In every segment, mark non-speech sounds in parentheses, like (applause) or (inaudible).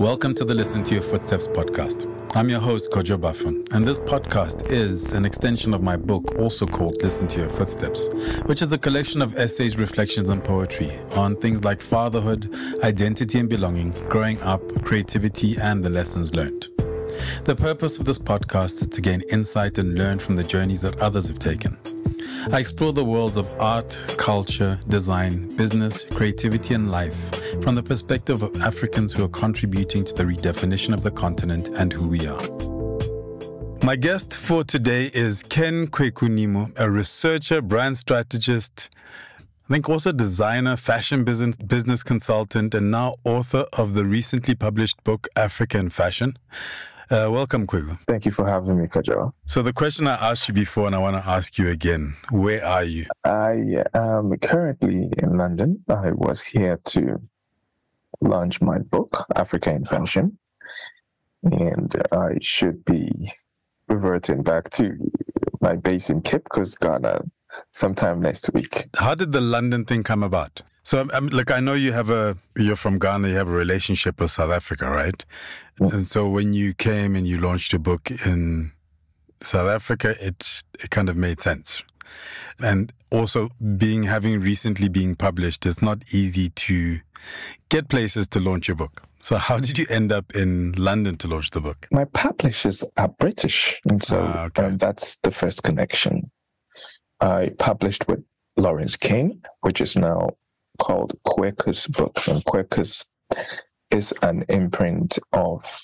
Welcome to the Listen to Your Footsteps podcast. I'm your host, Kojo Baffoe, and this podcast is an extension of my book, also called Listen to Your Footsteps, which is a collection of essays, reflections, and poetry on things like fatherhood, identity and belonging, growing up, creativity, and the lessons learned. The purpose of this podcast is to gain insight and learn from the journeys that others have taken. I explore the worlds of art, culture, design, business, creativity, and life from the perspective of Africans who are contributing to the redefinition of the continent and who we are. My guest for today is Ken Kweku a researcher, brand strategist, I think also designer, fashion business, business consultant, and now author of the recently published book African Fashion. Uh, welcome, Kweku. Thank you for having me, Kojo. So the question I asked you before, and I want to ask you again: Where are you? I am currently in London. I was here to launch my book, Africa in Fashion, and I should be reverting back to my base in Cape Coast, Ghana, sometime next week. How did the London thing come about? So, um, look, I know you have a you're from Ghana. You have a relationship with South Africa, right? And so, when you came and you launched your book in South Africa, it it kind of made sense. And also, being having recently being published, it's not easy to get places to launch your book. So, how did you end up in London to launch the book? My publishers are British, and so ah, okay. um, that's the first connection. I published with Laurence King, which is now called Quercus Books, and Quercus is an imprint of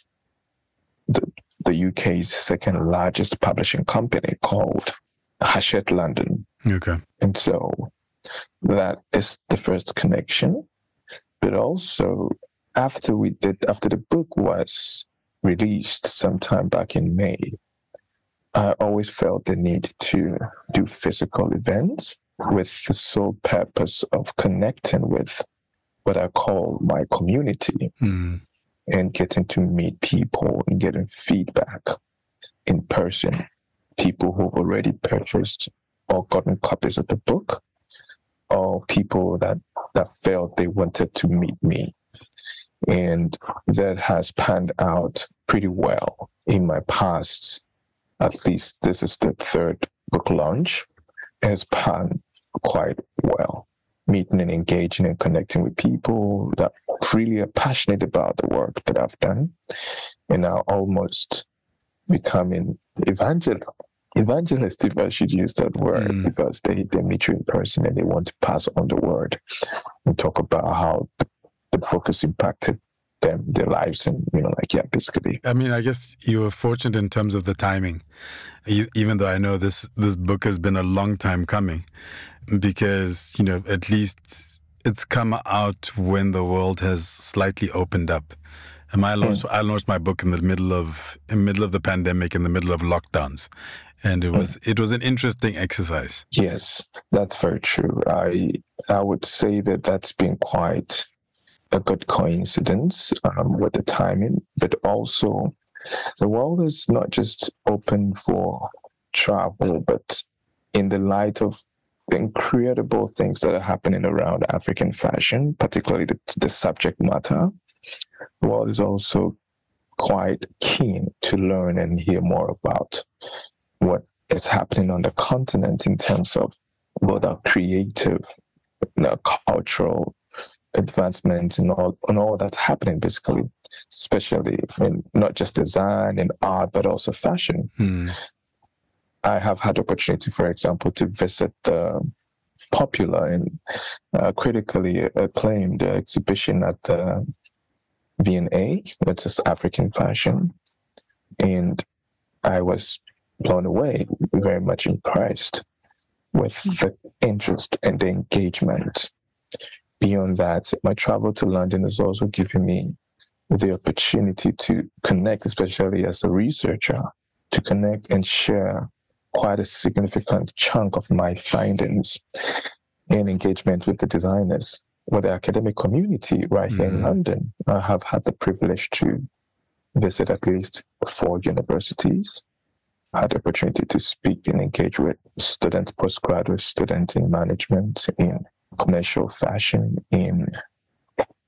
the, the UK's second largest publishing company called Hachette London. Okay. And so that is the first connection. But also, after we did, after the book was released sometime back in May, I always felt the need to do physical events with the sole purpose of connecting with what I call my community mm. and getting to meet people and getting feedback in person. People who've already purchased or gotten copies of the book, or people that, that felt they wanted to meet me. And that has panned out pretty well in my past. At least this is the third book launch. Has panned quite well. Meeting and engaging and connecting with people that really are passionate about the work that I've done and are almost becoming evangel evangelist if I should use that word mm. because they, they meet you in person and they want to pass on the word and talk about how the, book has impacted them, their lives, and you know, like yeah, basically. I mean, I guess you were fortunate in terms of the timing, even though I know this this book has been a long time coming because, you know, at least it's come out when the world has slightly opened up. And I launched, mm. I launched my book in the middle of in the middle of the pandemic, in the middle of lockdowns, and it was mm. it was an interesting exercise. Yes, that's very true. I I would say that that's been quite a good coincidence um, with the timing, but also the world is not just open for travel, but in the light of incredible things that are happening around African fashion, particularly the, the subject matter. The world is also quite keen to learn and hear more about what is happening on the continent in terms of both our creative, you know, cultural advancement and all and all that's happening basically, especially in not just design and art but also fashion. Hmm. I have had opportunity, for example, to visit the popular and uh, critically acclaimed exhibition at the V&A, which is African fashion, and I was blown away, very much impressed with hmm. the interest and the engagement. Beyond that, my travel to London has also given me the opportunity to connect, especially as a researcher, to connect and share quite a significant chunk of my findings and engagement with the designers, with the academic community right here in mm. London. I have had the privilege to visit at least four universities. I had the opportunity to speak and engage with students, postgraduate students in management, in commercial fashion, in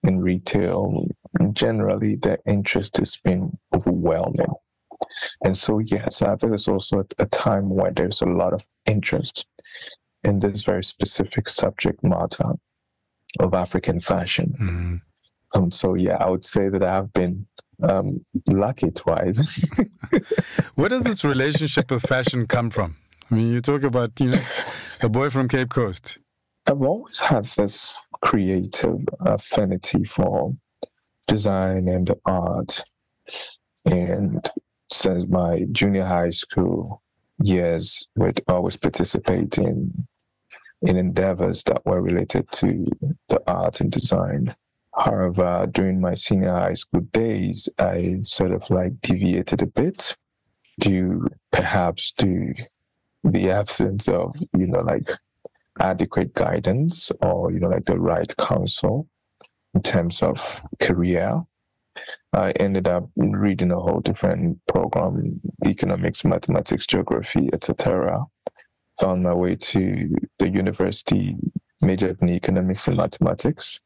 in retail, generally the interest has been overwhelming. And so, yes, I think there's also a time where there's a lot of interest in this very specific subject matter of African fashion. Mm-hmm. Um, so, yeah, I would say that I've been um, lucky twice. (laughs) Where does this relationship with fashion come from? I mean, you talk about, you know, a boy from Cape Coast. I've always had this creative affinity for design and art. And since my junior high school years, would always participate in in endeavors that were related to the art and design. However, during my senior high school days, I sort of like deviated a bit due perhaps to the absence of, you know, like adequate guidance or, you know, like the right counsel in terms of career. I ended up reading a whole different program, economics, mathematics, geography, etc. Found my way to the university, majored in economics and mathematics.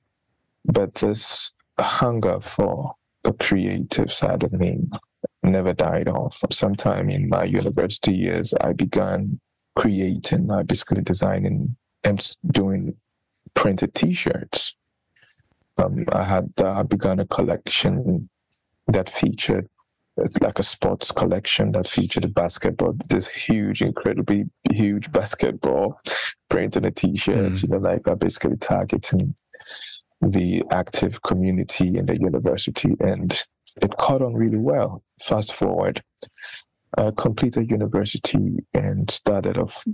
But this hunger for the creative side of me never died off. Sometime in my university years, I began creating, I basically designing and doing printed T-shirts. Um, I had uh, begun a collection that featured like a sports collection that featured a basketball, this huge, incredibly huge basketball print printed a T-shirt. Mm. You know, like basically targeting the active community in the university, and it caught on really well. Fast forward, I completed university and started off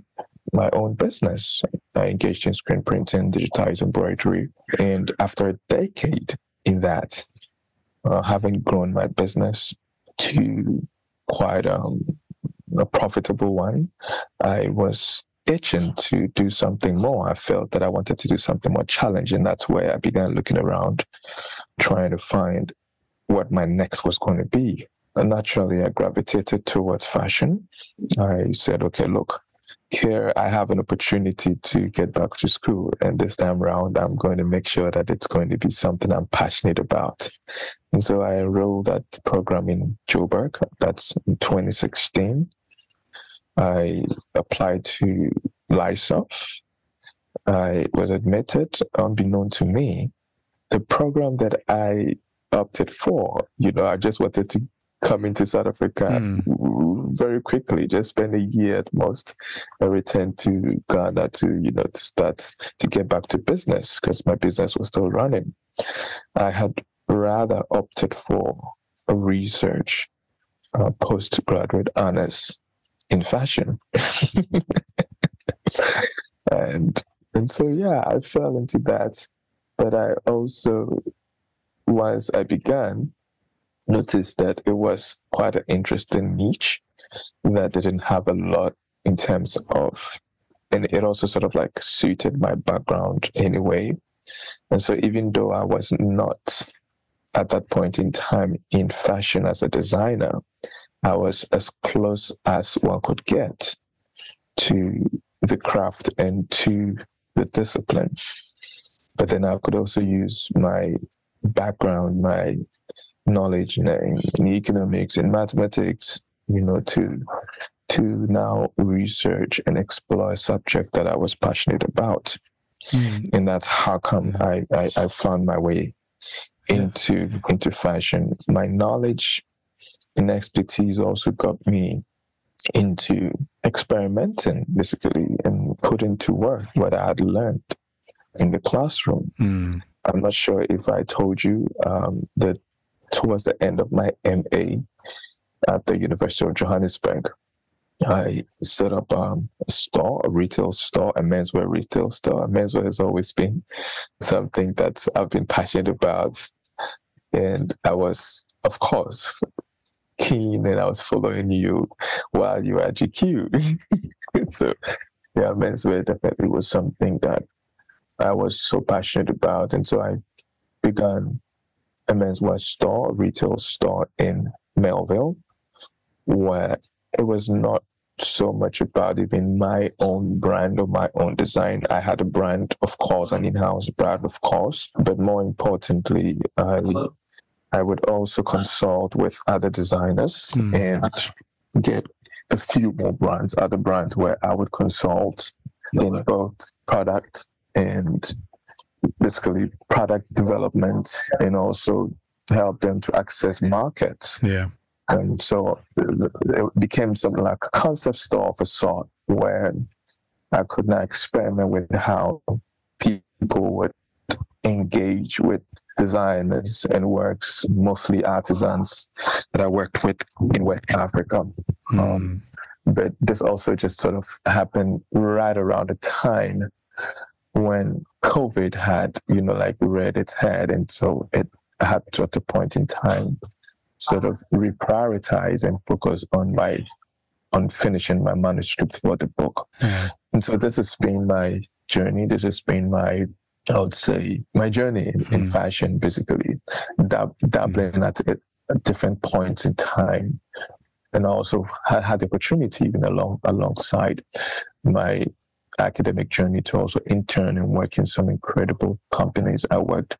my own business. I engaged in screen printing, digitized embroidery. And after a decade in that, uh, having grown my business to quite um, a profitable one, I was itching to do something more. I felt that I wanted to do something more challenging. That's where I began looking around, trying to find what my next was going to be. And naturally, I gravitated towards fashion. I said, okay, look, here I have an opportunity to get back to school. And this time around, I'm going to make sure that it's going to be something I'm passionate about. And so I enrolled that program in Joburg. That's in 2016. I applied to LISOF. I was admitted, unbeknown to me. The program that I opted for, you know, I just wanted to come to South Africa mm. very quickly, just spend a year at most, and return to Ghana to, you know, to start to get back to business because my business was still running. I had rather opted for a research uh, postgraduate honors in fashion. (laughs) and and so yeah, I fell into that. But I also once I began, noticed that it was quite an interesting niche that didn't have a lot in terms of, and it also sort of like suited my background anyway. And so even though I was not at that point in time in fashion as a designer, I was as close as one could get to the craft and to the discipline. But then I could also use my background, my knowledge in, in economics and mathematics, you know, to to now research and explore a subject that I was passionate about. Mm. And that's how come I, I, I found my way into into fashion. My knowledge and expertise also got me into experimenting basically and putting to work what I had learned in the classroom. Mm. I'm not sure if I told you um, that towards the end of my MA at the University of Johannesburg, I set up um, a store, a retail store, a menswear retail store. Menswear has always been something that I've been passionate about. And I was, of course, keen and I was following you while you were at GQ. (laughs) so, yeah, menswear definitely was something that I was so passionate about. And so I began a menswear store, a retail store in Melville, where it was not so much about even my own brand or my own design. I had a brand, of course, an in-house brand, of course, but more importantly, I I would also consult with other designers Mm. and get a few more brands, other brands where I would consult in both product and basically product development and also help them to access markets. Yeah. And so it became something like a concept store of a sort where I could now experiment with how people would engage with designers and works, mostly artisans that I worked with in West Africa. Um, but this also just sort of happened right around the time when COVID had, you know, like reared its head. And so it had to, at a point in time, sort of reprioritize and focus on my, on finishing my manuscript for the book. Yeah. And so this has been my journey. This has been my, I would say, my journey in, in Mm. fashion, basically, dab, dabbling at, at different points in time. And I also had, had the opportunity, even along alongside my academic journey, to also intern and work in some incredible companies. I worked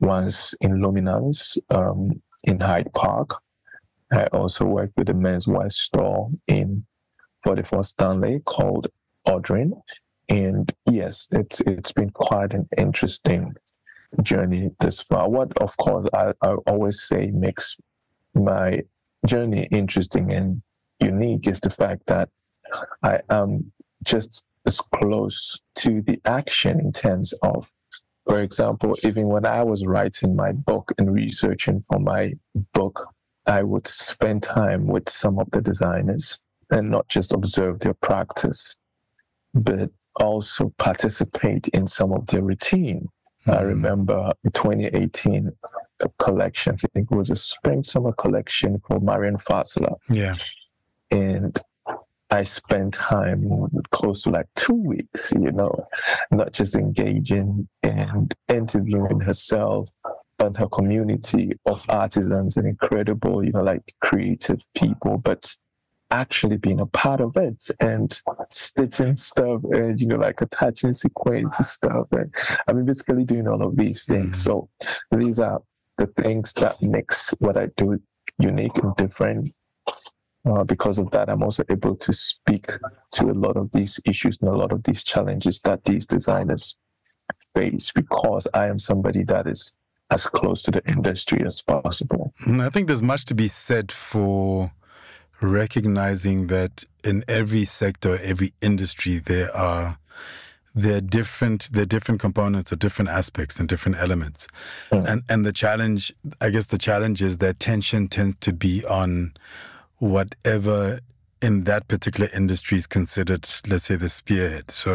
once in Luminance um, in Hyde Park. I also worked with a men's wear store in 44 Stanley called Audrin. And yes, it's it's been quite an interesting journey this far. What, of course, I, I always say makes my journey interesting and unique is the fact that I am just as close to the action in terms of, for example, even when I was writing my book and researching for my book, I would spend time with some of the designers and not just observe their practice, but also participate in some of their routine. I Mm. remember in 2018 a collection, I think it was a spring summer collection for Marianne Fassler. Yeah. And I spent time close to like two weeks, you know, not just engaging and interviewing herself and her community of artisans and incredible, you know, like creative people, but actually being a part of it and stitching stuff and, you know, like attaching sequins and stuff. And I mean, basically doing all of these things. Mhm. So these are the things that makes what I do unique and different uh, because of that, I'm also able to speak to a lot of these issues and a lot of these challenges that these designers face because I am somebody that is as close to the industry as possible. I think there's much to be said for recognizing that in every sector, every industry, there are there are different there are different components or different aspects and different elements. Mm. And and the challenge, I guess the challenge is that tension tends to be on whatever in that particular industry is considered, let's say, the spearhead. So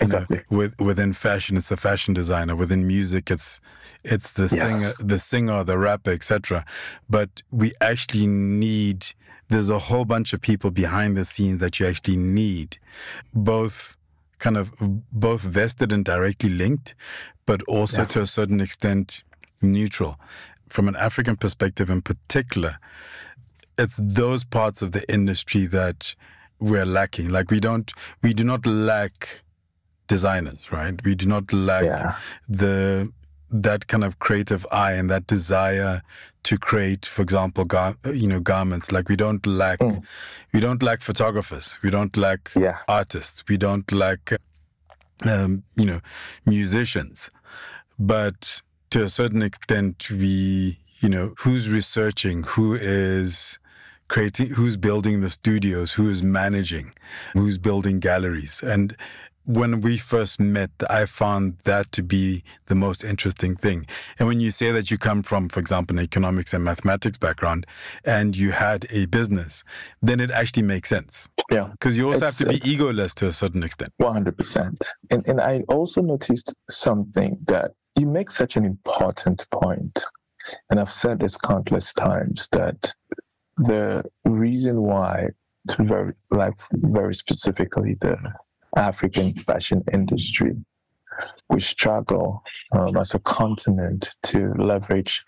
you Exactly. know, with within fashion, it's the fashion designer. Within music, it's it's the Yes. singer, the singer, the rapper, etc. But we actually need. There's a whole bunch of people behind the scenes that you actually need, both kind of both vested and directly linked, but also Yeah. to a certain extent neutral. From an African perspective, in particular, it's those parts of the industry that we're lacking. Like we don't, we do not lack designers, right? We do not lack Yeah. the that kind of creative eye and that desire to create, for example, gar- you know, garments. Like we don't lack, Mm. we don't lack photographers. We don't lack Yeah. artists. We don't lack, um, you know, musicians. But to a certain extent, we, you know, who's researching, who is creating, who's building the studios, who is managing, who's building galleries. And when we first met, I found that to be the most interesting thing. And when you say that you come from, for example, an economics and mathematics background and you had a business, then it actually makes sense. Yeah. Because you also It's- have to be egoless to a certain extent. One hundred percent. And and I also noticed something that you make such an important point, and I've said this countless times that the reason why, to very like very specifically the African fashion industry, we struggle um, as a continent to leverage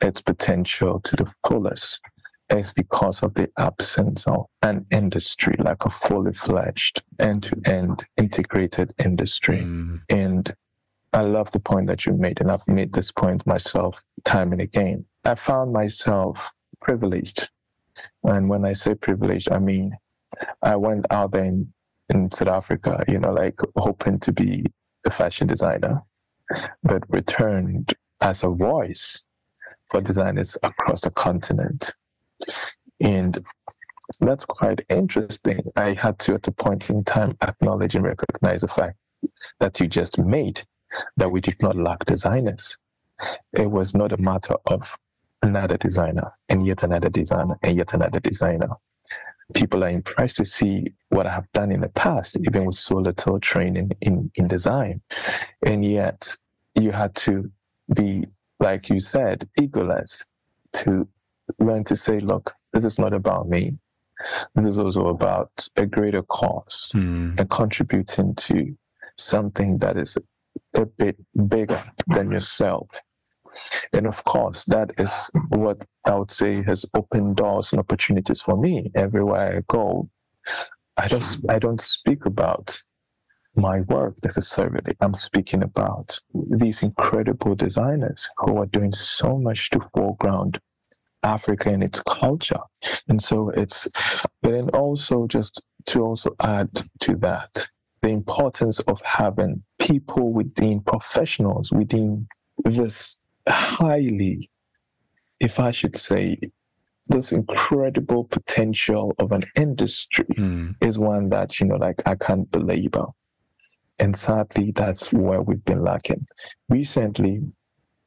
its potential to the fullest is because of the absence of an industry, like a fully fledged end to end integrated industry. Mm, And I love the point that you made, and I've made this point myself time and again. I found myself privileged. And when I say privileged, I mean I went out there in, in South Africa, you know, like hoping to be a fashion designer, but returned as a voice for designers across the continent. And that's quite interesting. I had to, at a point in time, acknowledge and recognize the fact that you just made that we did not lack designers. It was not a matter of another designer and yet another designer and yet another designer. People are impressed to see what I have done in the past, even with so little training in, in design. And yet you had to be, like you said, egoless to learn to say, look, this is not about me. This is also about a greater cause mm. and contributing to something that is a bit bigger than yourself. And of course, that is what I would say has opened doors and opportunities for me everywhere I go. I don't, I don't speak about my work necessarily. I'm speaking about these incredible designers who are doing so much to foreground Africa and its culture. And so it's, then also just to also add to that, the importance of having people within professionals within this highly, if I should say, this incredible potential of an industry mm. is one that, you know, like I can't belabor. And sadly, that's where we've been lacking. Recently,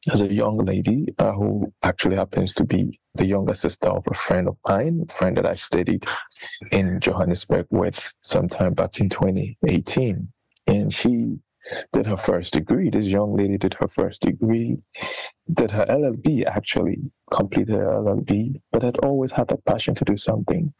there's a young lady uh, who actually happens to be the younger sister of a friend of mine, a friend that I studied in Johannesburg with sometime back in 2018. And she did her first degree. This young lady did her first degree, did her LLB actually, completed her LLB, but had always had a passion to do something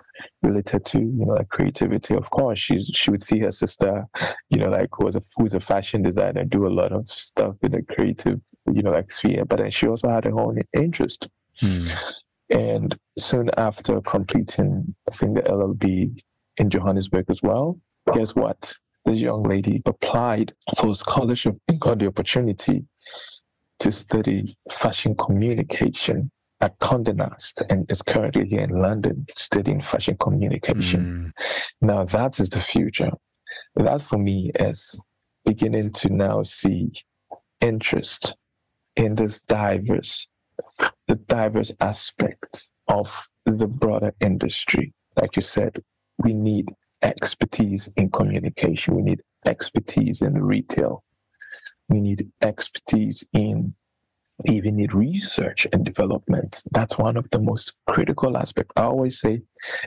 related to, you know, like creativity. Of course, she's she would see her sister, you know, like who was a who's a fashion designer, do a lot of stuff in the creative, you know, like sphere. But then she also had her own interest. Hmm. And soon after completing, I think the LLB in Johannesburg as well, guess what? This young lady applied for a scholarship and got the opportunity to study fashion communication at Condé Nast and is currently here in London studying fashion communication. Mm. Now that is the future. That for me is beginning to now see interest in this diverse, the diverse aspects of the broader industry. Like you said, we need expertise in communication. We need expertise in retail. We need expertise in even need research and development. That's one of the most critical aspects. I always say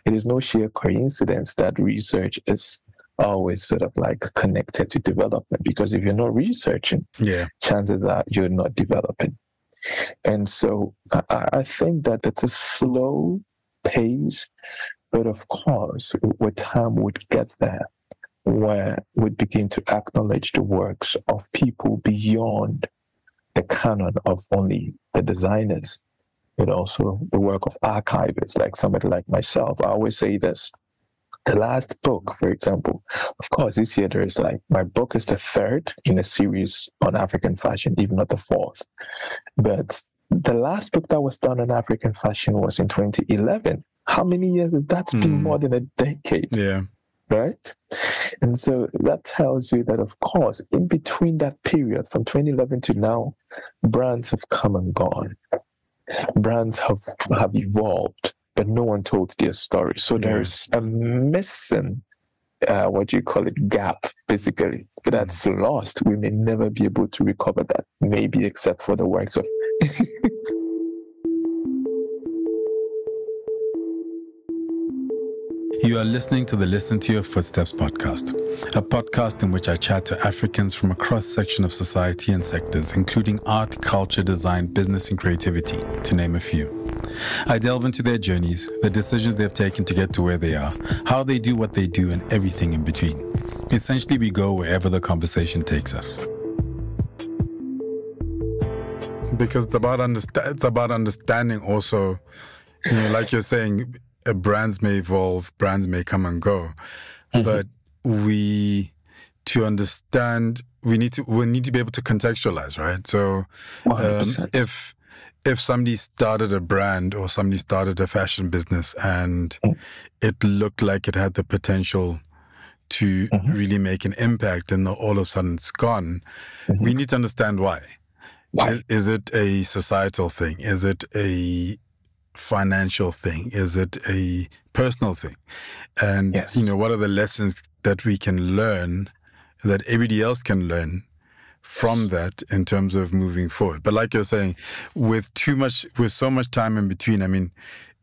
it is no sheer coincidence that research is always sort of like connected to development because if you're not researching, yeah, chances are you're not developing. And so I, I think that it's a slow pace but of course, with time, we'd get there where we'd begin to acknowledge the works of people beyond the canon of only the designers, but also the work of archivists, like somebody like myself. I always say this. The last book, for example, of course, this year there is like my book is the third in a series on African fashion, even not the fourth. But the last book that was done on African fashion was in 2011 how many years has that's been mm. more than a decade? Yeah. Right? And so that tells you that, of course, in between that period from 2011 to now, brands have come and gone. Brands have, have evolved, but no one told their story. So yeah. there's a missing, uh, what do you call it, gap, basically, that's mm. lost. We may never be able to recover that, maybe except for the works of (laughs) You are listening to the Listen to Your Footsteps podcast, a podcast in which I chat to Africans from a cross section of society and sectors, including art, culture, design, business, and creativity, to name a few. I delve into their journeys, the decisions they've taken to get to where they are, how they do what they do, and everything in between. Essentially, we go wherever the conversation takes us. Because it's about, it's about understanding also, you know, like you're saying, uh, brands may evolve, brands may come and go, mm-hmm. but we to understand we need to we need to be able to contextualize, right? So um, if if somebody started a brand or somebody started a fashion business and mm. it looked like it had the potential to mm-hmm. really make an impact and all of a sudden it's gone, mm-hmm. we need to understand why. Why? Is, is it a societal thing? Is it a financial thing? Is it a personal thing? And, yes. you know, what are the lessons that we can learn that everybody else can learn from that in terms of moving forward. But like you're saying, with too much, with so much time in between, I mean,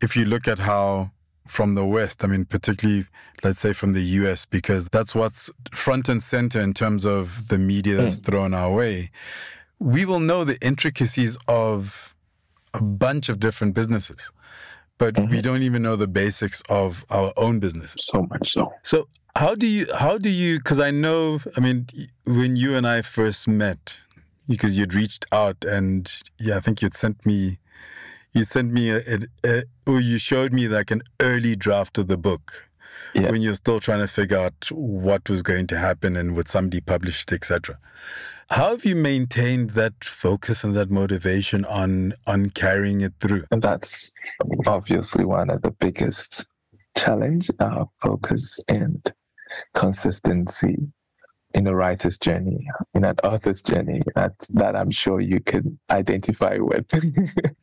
if you look at how from the West, I mean, particularly, let's say from the US, because that's what's front and center in terms of the media that's mm. thrown our way, we will know the intricacies of a bunch of different businesses. But mm-hmm. we don't even know the basics of our own business. So much so. So how do you, how do you, because I know, I mean, when you and I first met, because you'd reached out and yeah, I think you'd sent me, you sent me a, a, a or you showed me like an early draft of the book yeah. when you're still trying to figure out what was going to happen and would somebody publish it, etc. How have you maintained that focus and that motivation on on carrying it through? And that's obviously one of the biggest challenge, uh, focus and consistency in a writer's journey, in an author's journey. That that I'm sure you can identify with.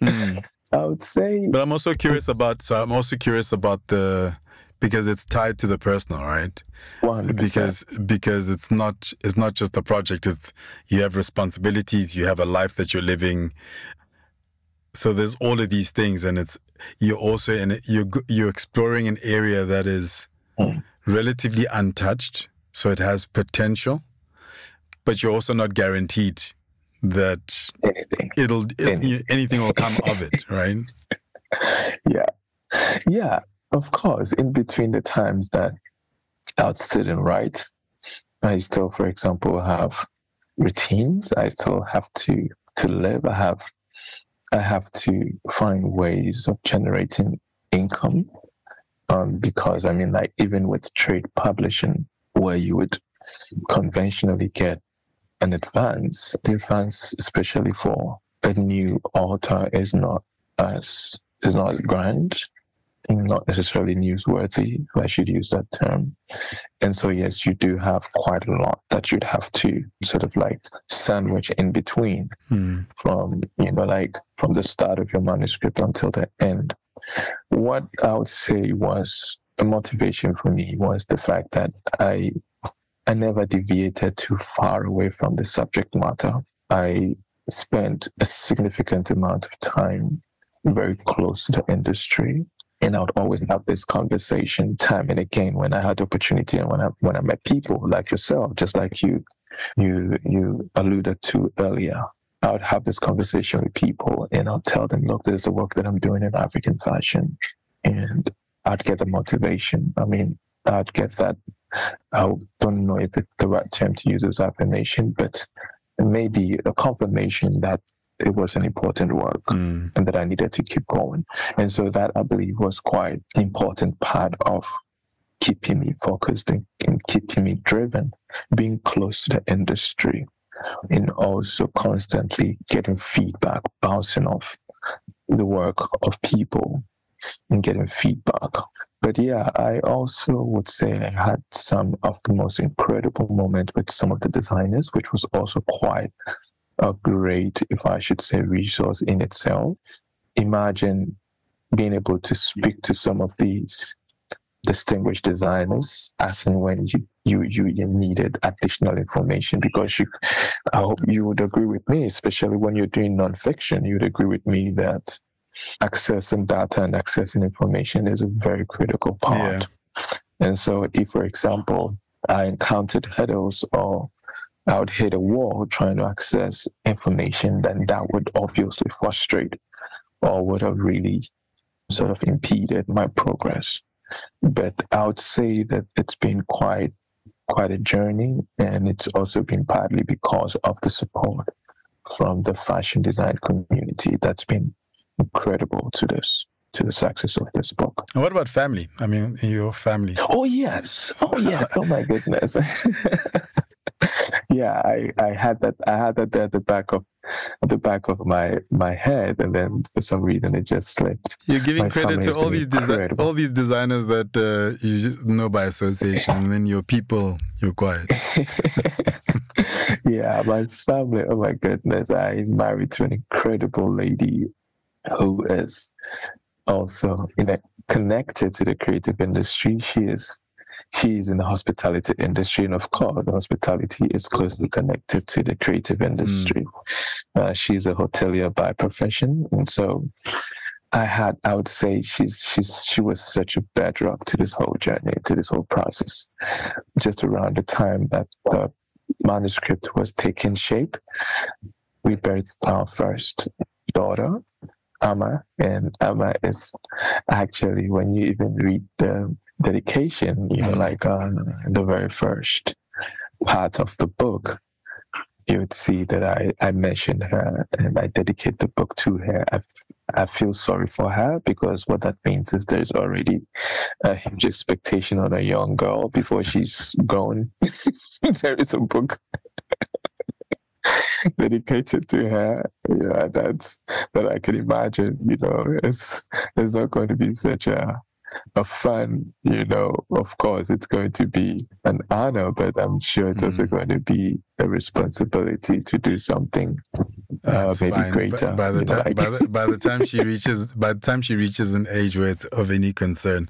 mm. (laughs) I would say. But I'm also curious about. So I'm also curious about the because it's tied to the personal, right? 100%. Because because it's not it's not just a project. It's you have responsibilities. You have a life that you're living. So there's all of these things, and it's you're also in you're you're exploring an area that is mm relatively untouched, so it has potential, but you're also not guaranteed that anything. it'll it, anything will come of it, right? (laughs) Yeah, yeah, of course. In between the times that I'd sit and write, I still, for example, have routines. I still have to to live. I have I have to find ways of generating income um, because I mean, like even with trade publishing, where you would conventionally get an advance, the advance, especially for a new author, is not as is not grand, not necessarily newsworthy. If I should use that term. And so, yes, you do have quite a lot that you'd have to sort of like sandwich in between, mm. from you know, like from the start of your manuscript until the end. What I would say was a motivation for me was the fact that I I never deviated too far away from the subject matter. I spent a significant amount of time very close to the industry. And I would always have this conversation time and again when I had the opportunity and when I when I met people like yourself, just like you you you alluded to earlier. I would have this conversation with people and I'll tell them, look, there's the work that I'm doing in African fashion. And I'd get the motivation. I mean, I'd get that. I don't know if it's the right term to use as affirmation, but maybe a confirmation that it was an important work mm. and that I needed to keep going. And so that I believe was quite an important part of keeping me focused and, and keeping me driven, being close to the industry and also constantly getting feedback, bouncing off the work of people and getting feedback. But yeah, I also would say I had some of the most incredible moments with some of the designers, which was also quite a great, if I should say, resource in itself. Imagine being able to speak to some of these distinguished designers as and when you, you, you, you needed additional information because you, I hope you would agree with me, especially when you're doing nonfiction, you'd agree with me that accessing data and accessing information is a very critical part. Yeah. And so if, for example, I encountered hurdles or I would hit a wall trying to access information, then that would obviously frustrate or would have really sort of impeded my progress. But I would say that it's been quite quite a journey, and it's also been partly because of the support from the fashion design community that's been incredible to this to the success of this book. And what about family? I mean, your family. Oh yes, oh yes, oh my goodness. (laughs) yeah, I, I had that I had that at the back of at the back of my my head, and then for some reason it just slipped. You're giving my credit to all these desi- all these designers that uh, you just know by association, and then your people, you're quiet. (laughs) yeah, my family. Oh my goodness, I'm married to an incredible lady who is also you know connected to the creative industry. She is she's in the hospitality industry, and of course, hospitality is closely connected to the creative industry. Mm. Uh, she's a hotelier by profession, and so I had, I would say, she's she's she was such a bedrock to this whole journey, to this whole process. Just around the time that the manuscript was taking shape, we birthed our first daughter, Amma, and Amma is actually when you even read the dedication, you know, mm-hmm. like uh, the very first part of the book, you would see that I, I mentioned her and I dedicate the book to her. I, I feel sorry for her because what that means is there's already a huge expectation on a young girl before she's grown. (laughs) there is a book (laughs) dedicated to her. Yeah, that's that I can imagine. You know, it's it's not going to be such a a fun, you know, of course it's going to be an honor, but I'm sure it's mm. also going to be a responsibility to do something uh, maybe fine. greater. By, by the time, like. by, the, by the time she reaches, by the time she reaches an age where it's of any concern,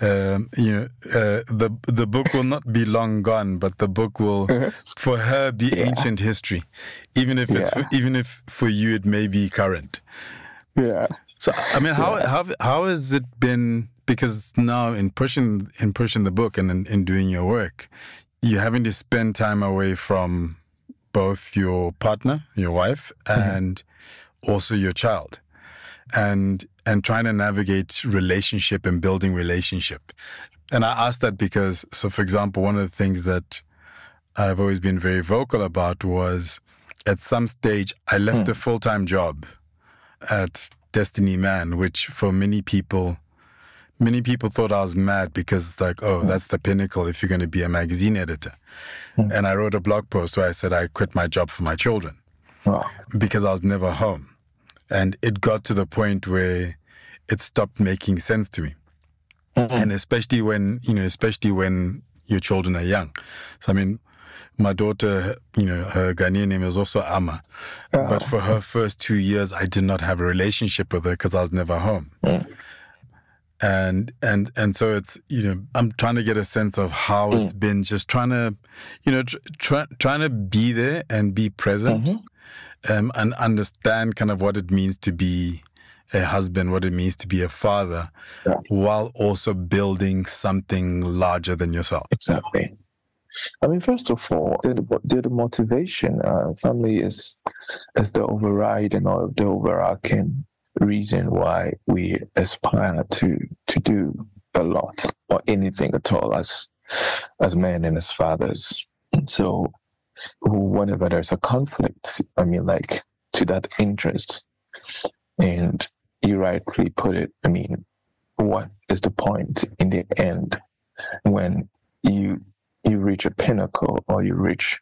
um, you know, uh, the the book will not be long gone, but the book will, (laughs) for her, be yeah. ancient history, even if it's yeah. for, even if for you it may be current. Yeah. So I mean, how yeah. how how has it been? Because now in pushing in pushing the book and in, in doing your work, you're having to spend time away from both your partner, your wife, mm-hmm. and mm-hmm. also your child, and and trying to navigate relationship and building relationship. And I ask that because, so for example, one of the things that I've always been very vocal about was at some stage I left mm. a full time job at Destiny Man, which for many people, many people thought I was mad because it's like, oh, that's the pinnacle if you're going to be a magazine editor. Mm. And I wrote a blog post where I said I quit my job for my children because I was never home. And it got to the point where it stopped making sense to me. Mm-hmm. And especially when, you know, especially when your children are young. So, I mean, my daughter, you know, her Ghanaian name is also Amma. Oh. But for her first two years, I did not have a relationship with her because I was never home. Mm. And and and so it's you know I'm trying to get a sense of how mm. it's been just trying to you know try, trying to be there and be present mm-hmm. um, and understand kind of what it means to be a husband, what it means to be a father, yeah. while also building something larger than yourself. Exactly. I mean, first of all, the, the motivation. Uh, family is is the overriding or the overarching reason why we aspire to to do a lot or anything at all as as men and as fathers. So, whenever there's a conflict, I mean, like to that interest, and you rightly put it. I mean, what is the point in the end when you you reach a pinnacle or you reach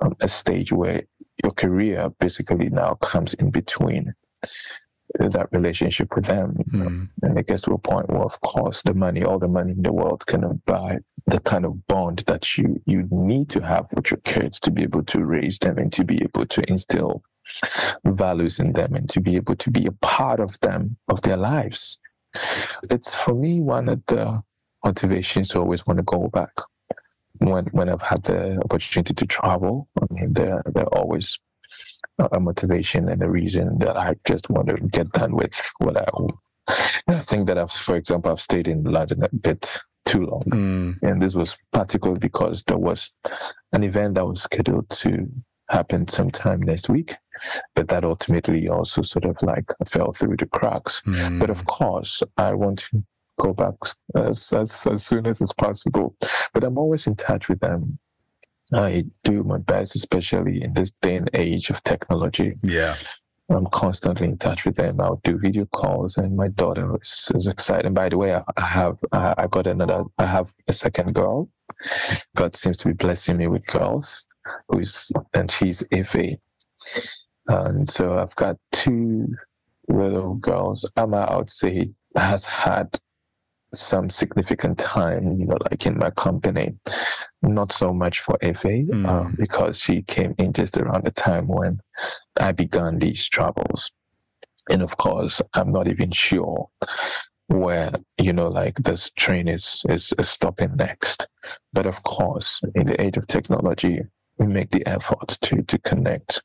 um, a stage where your career basically now comes in between that relationship with them. Mm. And it gets to a point where, of course, the money, all the money in the world cannot buy the kind of bond that you, you need to have with your kids to be able to raise them and to be able to instill values in them and to be able to be a part of them, of their lives. It's for me one of the motivations to always want to go back when when I've had the opportunity to travel, I mean, they're they're always a motivation and a reason that I just want to get done with what I. I think that I've, for example, I've stayed in London a bit too long, mm. and this was particularly because there was an event that was scheduled to happen sometime next week, but that ultimately also sort of like fell through the cracks. Mm. But of course, I want to go back as, as, as soon as it's possible. But I'm always in touch with them. I do my best, especially in this day and age of technology. Yeah. I'm constantly in touch with them. I'll do video calls, and my daughter is, is excited. By the way, I, I have I got another. I have a second girl. God seems to be blessing me with girls. who's and she's Ife. And so I've got two little girls. Amma, I would say, has had some significant time, you know, like in my company. Not so much for mm. um, because she came in just around the time when I began these troubles. And of course, I'm not even sure where you know like this train is, is is stopping next but of course in the age of technology we make the effort to to connect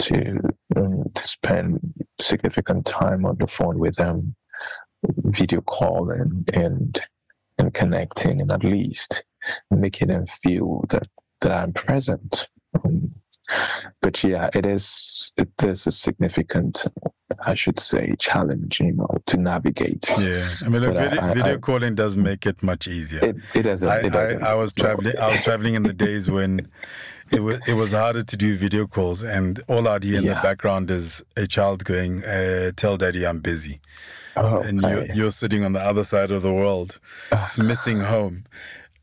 to um, to spend significant time on the phone with them video call and and and connecting and at least making them feel that that i'm present um, but yeah it is it is a significant I should say, challenge, you know, to navigate. Yeah, I mean, look, video, I, video I, calling does make it much easier. It, it doesn't. I, it doesn't. I, was traveling. I was traveling in the days when it was it was harder to do video calls, and all I'd hear in yeah. the background is a child going, uh, "Tell daddy I'm busy." Oh, and you're, you're sitting on the other side of the world, missing home.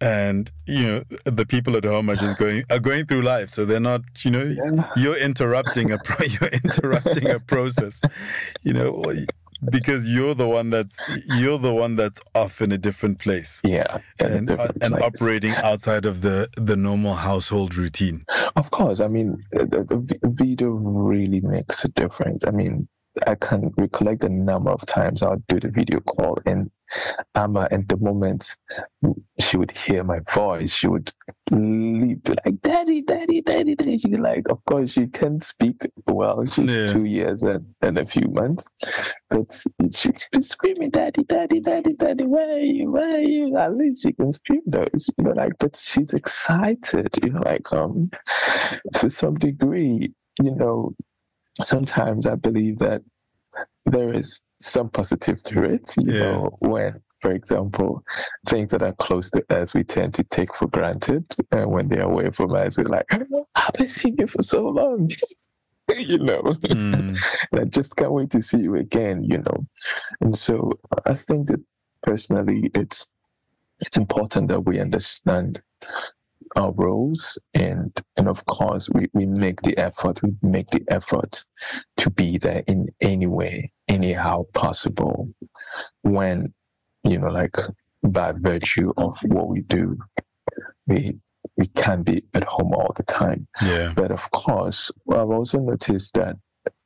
And you know the people at home are just going are going through life. So they're not you know yeah. you're interrupting a pro- (laughs) you're interrupting a process you know because you're the one that's you're the one that's off in a different place. Yeah and uh, and operating outside of the the normal household routine. Of course. I mean the, the video really makes a difference. I mean I can recollect the number of times I'll do the video call and Amma at the moment she would hear my voice, she would leap like daddy, daddy, daddy, daddy. She like, of course she can't speak well. She's yeah. two years and, and a few months. But she's been screaming, Daddy, Daddy, Daddy, Daddy, where are you? Where are you? At least she can scream those, you know, like but she's excited, you know, like um to some degree, you know, sometimes I believe that there is some positive to it, you yeah. know, when, for example, things that are close to us, we tend to take for granted. And when they're away from us, we're like, I've been seeing you for so long. (laughs) you know, (laughs) mm. I just can't wait to see you again, you know. And so I think that personally, it's it's important that we understand our roles and and of course we, we make the effort we make the effort to be there in any way anyhow possible when you know like by virtue of what we do we we can't be at home all the time. Yeah. But of course i've also noticed that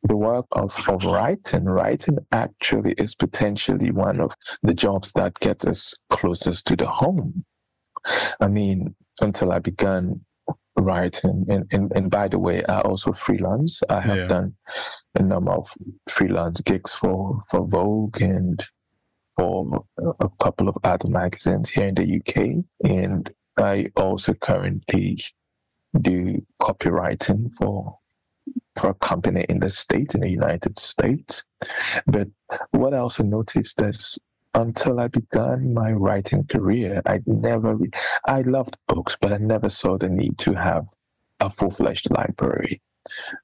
the work of, of writing writing actually is potentially one of the jobs that gets us closest to the home. I mean, until I began writing. And, and, and by the way, I also freelance. I have yeah. done a number of freelance gigs for, for Vogue and for a couple of other magazines here in the UK. And I also currently do copywriting for for a company in the state in the United States. But what I also noticed is until I began my writing career, I never, re- I loved books, but I never saw the need to have a full fledged library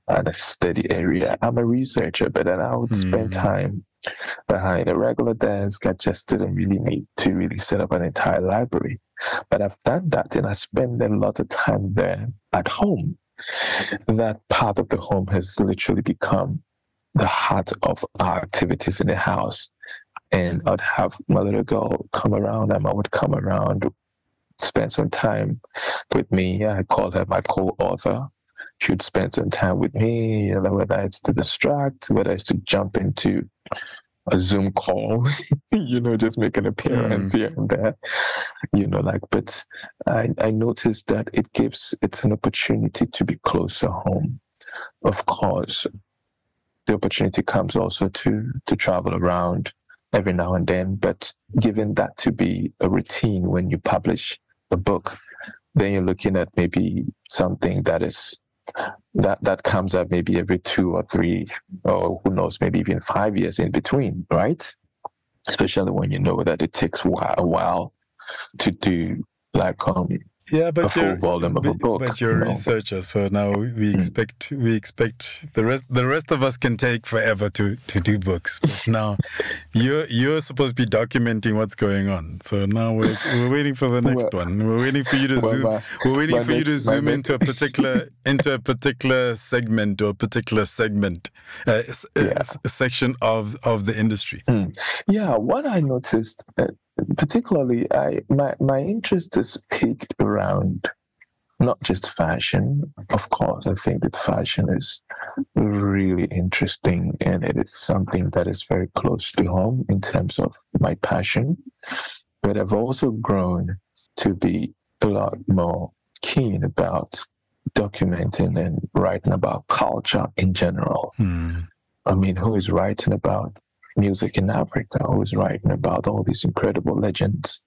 and a steady area. I'm a researcher, but then I would spend hmm. time behind a regular desk. I just didn't really need to really set up an entire library. But I've done that and I spend a lot of time there at home. That part of the home has literally become the heart of our activities in the house and I'd have my little girl come around and I would come around, spend some time with me. I call her my co-author. She would spend some time with me, you know, whether it's to distract, whether it's to jump into a Zoom call, (laughs) you know, just make an appearance mm. here and there, you know, like, but I, I noticed that it gives, it's an opportunity to be closer home. Of course, the opportunity comes also to, to travel around, every now and then. But given that to be a routine when you publish a book, then you're looking at maybe something that is that that comes up maybe every two or three or who knows maybe even five years in between right especially when you know that it takes a while to do like um yeah, but a full volume of but, a book. But you're a researcher, so now we Hmm. expect we expect the rest the rest of us can take forever to to do books. But now you're you're supposed to be documenting what's going on. So now we're we're waiting for the next Well- one. We're waiting for you to well, zoom. my- we're waiting for you to zoom next- into a particular into a particular segment or a particular segment, uh, uh, Yeah. s- section of of the industry. Yeah, what I noticed, uh, particularly, I my my interest is peaked around not just fashion. Of course, I think that fashion is really interesting, and it is something that is very close to home in terms of my passion. But I've also grown to be a lot more keen about documenting and writing about culture in general. Hmm. I mean, who is writing about music in Africa? Who is writing about all these incredible legends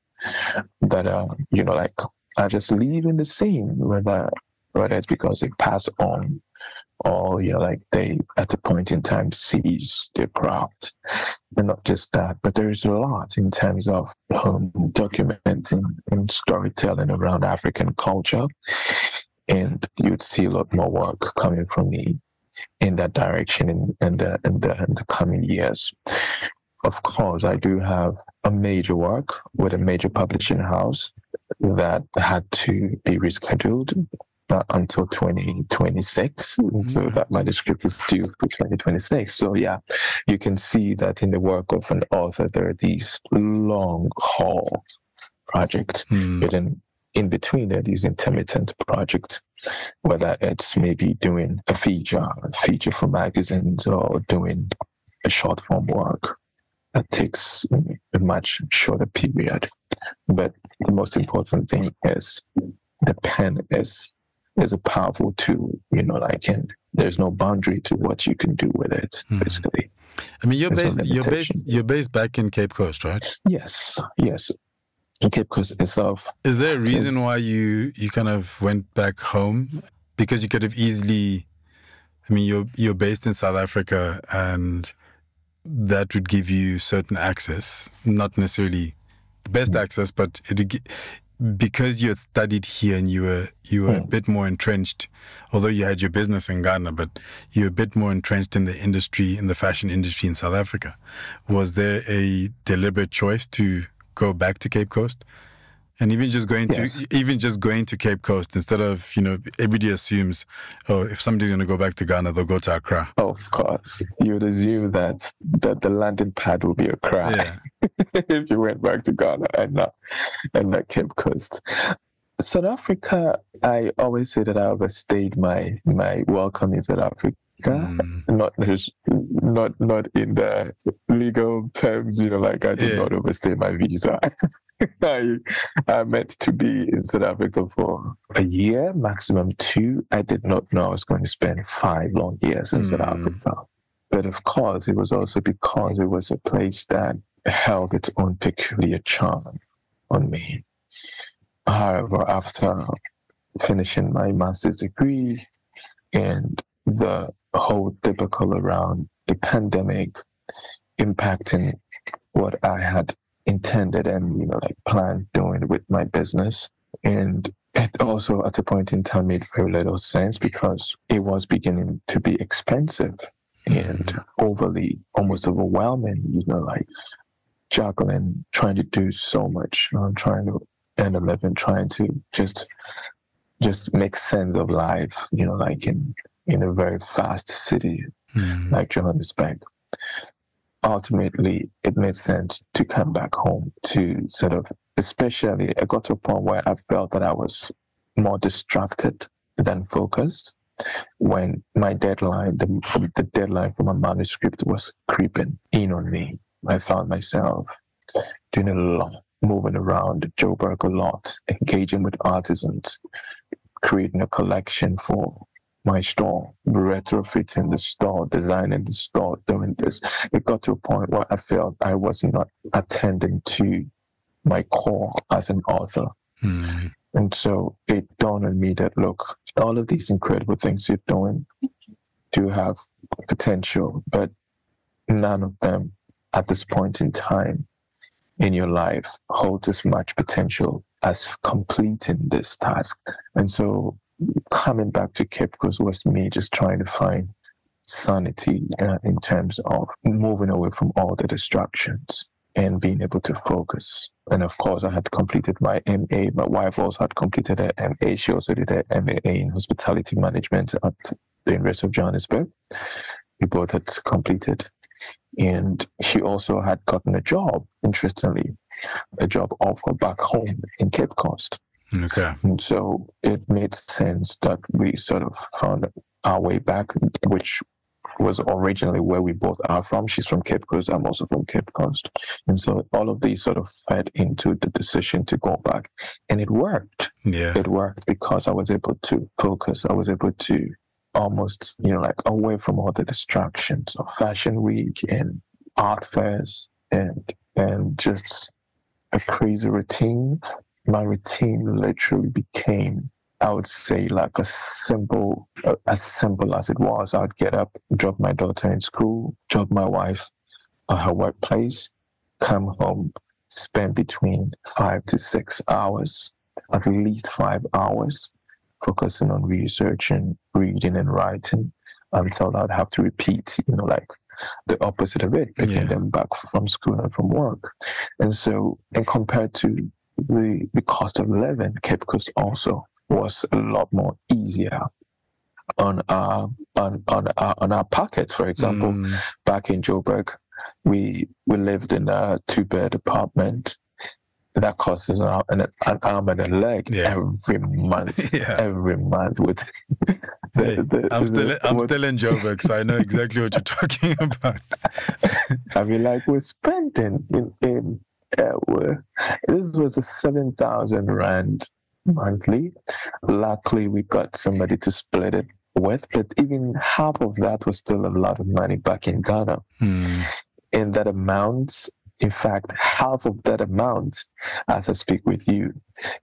that are, you know, like are just leaving the scene, whether whether it's because they pass on or you know, like they at a point in time seize their craft. And not just that, but there is a lot in terms of um, documenting and storytelling around African culture. And you'd see a lot more work coming from me in that direction in, in, the, in, the, in the coming years. Of course, I do have a major work with a major publishing house that had to be rescheduled uh, until 2026. So Mm. that manuscript is due for 2026. So yeah, you can see that in the work of an author, there are these long haul projects Hmm. but then in between there are these intermittent projects whether it's maybe doing a feature a feature for magazines or doing a short form work that takes a much shorter period but the most important thing is the pen is is a powerful tool you know like and there's no boundary to what you can do with it Mhm. basically I mean, you're There's no based you're based you're based back in Cape Coast, right? yes yes in cape coast itself Is there a reason why you you kind of went back home? Because you could have easily, I mean, you're you're based in South Africa, and that would give you certain access, not necessarily the best access, but it because you had studied here and you were you were a Mm. bit more entrenched. Although you had your business in Ghana, but you're a bit more entrenched in the industry, in the fashion industry in South Africa. Was there a deliberate choice to go back to Cape Coast? And even just going Yes. to even just going to Cape Coast instead of you know everybody assumes oh if somebody's going to go back to Ghana they'll go to Accra Of course, you would assume that that the landing pad will be Accra yeah (laughs) if you went back to Ghana and not and not Cape Coast. South Africa, I always say that I overstayed my my welcome in South Africa. Mm. Not not not in the legal terms, you know, like I did Yeah. not overstay my visa. (laughs) I, I meant to be in South Africa for a year, maximum two. I did not know I was going to spend five long years in South Mm. Africa. But of course, it was also because it was a place that held its own peculiar charm on me. However, after finishing my master's degree and the whole typical around the pandemic impacting what I had intended and you know like planned doing with my business. And it also at a point in time made very little sense because it was beginning to be expensive and overly almost overwhelming you know like juggling trying to do so much um, trying to earn a living trying to just just make sense of life you know like in in a very fast city Mm. like Johannesburg. Ultimately, it made sense to come back home to sort of, especially, I got to a point where I felt that I was more distracted than focused when my deadline, the, the deadline for my manuscript was creeping in on me. I found myself doing a lot, moving around Joburg a lot, engaging with artisans, creating a collection for my store, retrofitting the store, designing the store, doing this. It got to a point where I felt I was not attending to my core as an author. Mm. And so it dawned on me that look, all of these incredible things you're doing do have potential, but none of them at this point in time in your life holds as much potential as completing this task. And so coming back to Cape Coast was me just trying to find sanity uh, in terms of moving away from all the distractions and being able to focus. And of course, I had completed my MA. My wife also had completed her MA. She also did her MA in hospitality management at the University of Johannesburg. We both had completed. And she also had gotten a job, interestingly, a job offer back home in Cape Coast. Okay. And so it made sense that we sort of found our way back, which was originally where we both are from. She's from Cape Coast. I'm also from Cape Coast. And so all of these sort of fed into the decision to go back. And it worked. Yeah. It worked because I was able to focus. I was able to almost, you know, like away from all the distractions of fashion week and art fairs and and just a crazy routine. My routine literally became I would say like a simple, uh, as simple as it was. I'd get up, drop my daughter in school, drop my wife at her workplace, come home, spend between five to six hours, at least five hours, focusing on research and reading and writing until I'd have to repeat, you know, like the opposite of it, picking yeah. them back from school and from work. And so, and compared to the, the cost of living, Cape also was a lot more easier on our on on our, on our pockets. For example, mm. back in Joburg, we we lived in a two bed apartment. That costs us an, an, an arm and a leg yeah. every month. (laughs) yeah. Every month with (laughs) the, hey, the, I'm still the, I'm what, still in Joburg, so I know exactly what you're (laughs) talking about. I mean, like we're spending in in uh, this was a seven thousand rand monthly. Luckily, we got somebody to split it with, but even half of that was still a lot of money back in Ghana. And that amount, in fact, half of that amount, as I speak with you,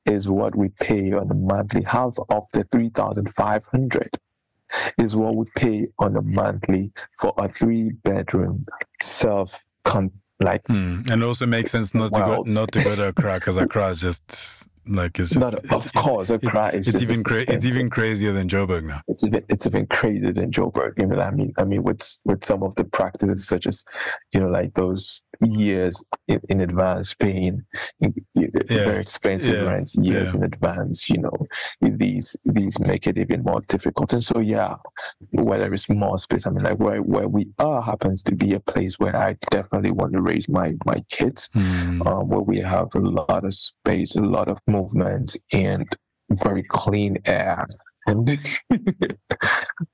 is what we pay on a monthly. Half of the 3,500 is what we pay on a monthly for a three bedroom self like hmm. and also makes sense not to go not to go to a Accra because Accra is just like it's just, Not, it's, of course, it's, it's, it's even cra- it's even crazier than Joburg now. It's even it's even crazier than Joburg. You know, I mean, I mean, with with some of the practices such as, you know, like those years in, in advance paying yeah. very expensive yeah. rents years yeah. in advance. You know, these these make it even more difficult. And so, yeah, where there is more space, I mean, like where where we are happens to be a place where I definitely want to raise my my kids, mm. um, where we have a lot of space, a lot of movement and very clean air. And (laughs)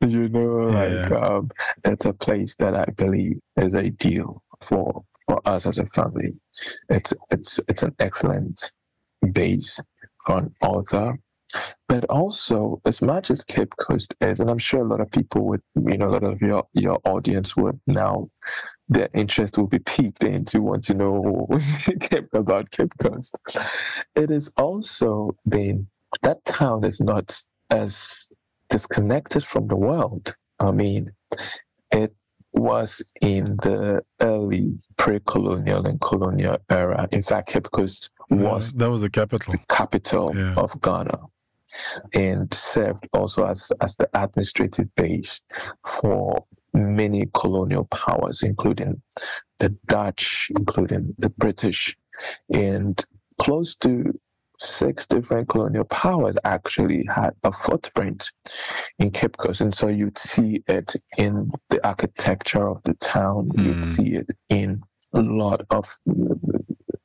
you know, like yeah. um, it's a place that I believe is ideal for for us as a family. It's it's it's an excellent base for an author. But also, as much as Cape Coast is, and I'm sure a lot of people would, you know, a lot of your your audience would now their interest will be piqued and into want to know (laughs) about Cape Coast. It has also been that town is not as disconnected from the world. I mean, it was in the early pre-colonial and colonial era. In fact, Cape Coast was that was the capital capital yeah. of Ghana and served also as, as the administrative base for many colonial powers, including the Dutch, including the British, and close to six different colonial powers actually had a footprint in Cape Coast. And so you'd see it in the architecture of the town, mm. you'd see it in a lot of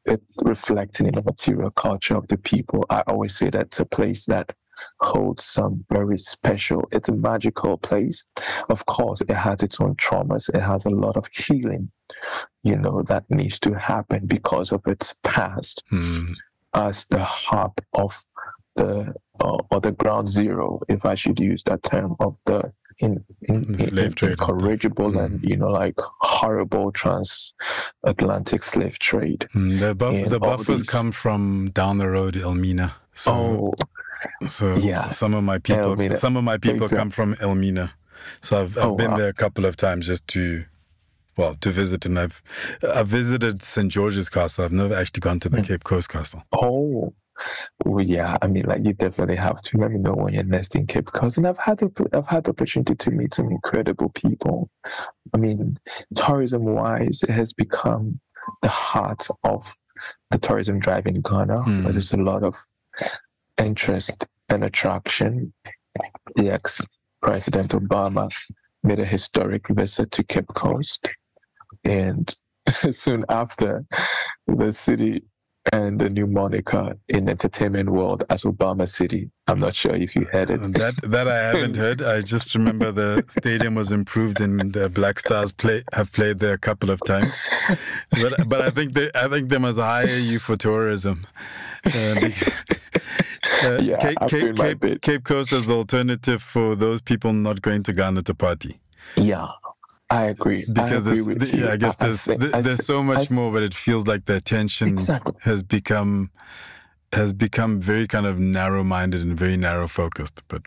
it reflecting in the material culture of the people. I always say that's a place that holds some very special, it's a magical place. Of course, it has its own traumas, it has a lot of healing, you know, that needs to happen because of its past mm. as the hub of the uh, or the ground zero, if I should use that term, of the in, in, slave trade incorrigible mm. and you know like horrible transatlantic slave trade. Mm, the, buff- the Baffoes these... come from down the road, Elmina. So, oh, so yeah, some of my people, Elmina. some of my people come from Elmina. So I've I've oh, been wow. there a couple of times just to well, to visit, and I've I've visited St George's Castle. I've never actually gone to the mm. Cape Coast Castle. Oh, well, yeah. I mean, like you definitely have to. Let me know when you're next in Cape Coast. And I've had the I've had the opportunity to meet some incredible people. I mean, tourism wise, it has become the heart of the tourism drive in Ghana. Mm. There's a lot of interest and attraction. The ex President Obama made a historic visit to Cape Coast. And (laughs) soon after, the city and the new moniker in entertainment world as Obama City. I'm not sure if you heard it. That that I haven't (laughs) heard. I just remember the stadium was improved and the Black Stars play have played there a couple of times. But but I think they I think they must hire you for tourism. Uh, (laughs) uh, yeah, Cape, Cape, Cape, Cape Coast as the alternative for those people not going to Ghana to party. Yeah, I agree. Because I, agree the, yeah, I guess I, there's I think, there's so much more, but it feels like the attention exactly. has become has become very kind of narrow minded and very narrow focused. But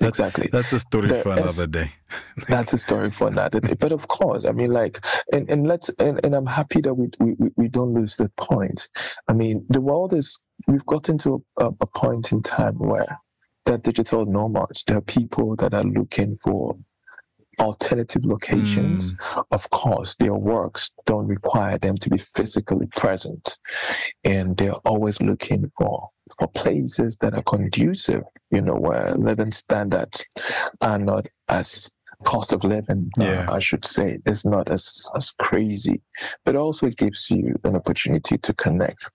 exactly. That's a story there for another day. (laughs) that's a story for another day. But of course, I mean, like, and, and let's, and, and I'm happy that we, we, we don't lose the point. I mean, the world is, we've gotten to a, a point in time where are digital nomads. There are people that are looking for alternative locations. Mm. Of course, their works don't require them to be physically present. And they're always looking for for places that are conducive, you know, where living standards are not as cost of living, uh, yeah. uh, I should say, is not as, as crazy, but also it gives you an opportunity to connect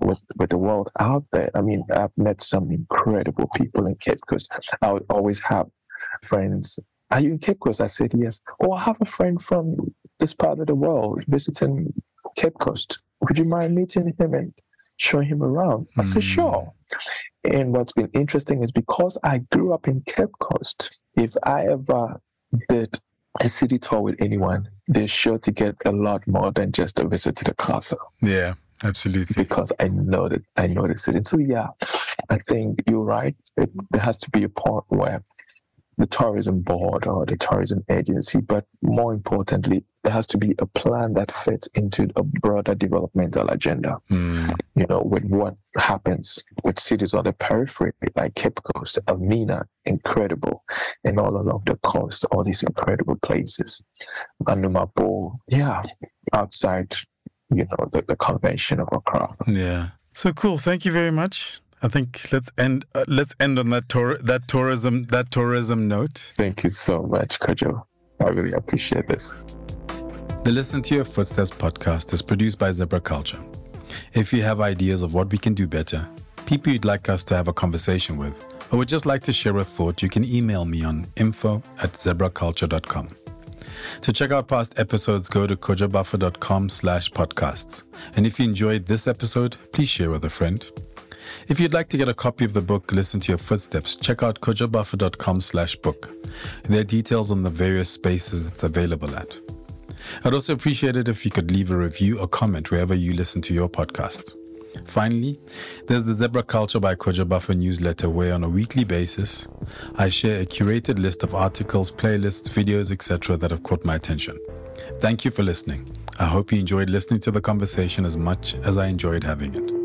with, with the world out there. I mean, I've met some incredible people in Cape Coast. I would always have friends. Are you in Cape Coast? I said, yes. Oh, I have a friend from this part of the world visiting Cape Coast. Would you mind meeting him and showing him around. I said, hmm. sure. And what's been interesting is because I grew up in Cape Coast, if I ever did a city tour with anyone, they're sure to get a lot more than just a visit to the castle. Yeah, absolutely. Because I know that I know the city. So yeah, I think you're right. It, there has to be a point where the tourism board or the tourism agency, but more importantly, there has to be a plan that fits into a broader developmental agenda. Mm. You know, with what happens with cities on the periphery, like Cape Coast, Elmina, incredible, and all along the coast, all these incredible places. Anomabo, yeah, outside, you know, the, the convention of Accra. Yeah. So cool. Thank you very much. I think let's end uh, let's end on that tour that tourism that tourism note. Thank you so much, Kojo. I really appreciate this. The Listen to Your Footsteps podcast is produced by Zebra Culture. If you have ideas of what we can do better, people you'd like us to have a conversation with, or would just like to share a thought, you can email me on info at zebraculture.com. To check out past episodes, go to kojobaffoe.com slash podcasts. And if you enjoyed this episode, please share with a friend. If you'd like to get a copy of the book, Listen to Your Footsteps, check out kojobaffoe.com slash book. There are details on the various spaces it's available at. I'd also appreciate it if you could leave a review or comment wherever you listen to your podcasts. Finally, there's the Zebra Culture by Kojo Baffoe newsletter where on a weekly basis, I share a curated list of articles, playlists, videos, etc. that have caught my attention. Thank you for listening. I hope you enjoyed listening to the conversation as much as I enjoyed having it.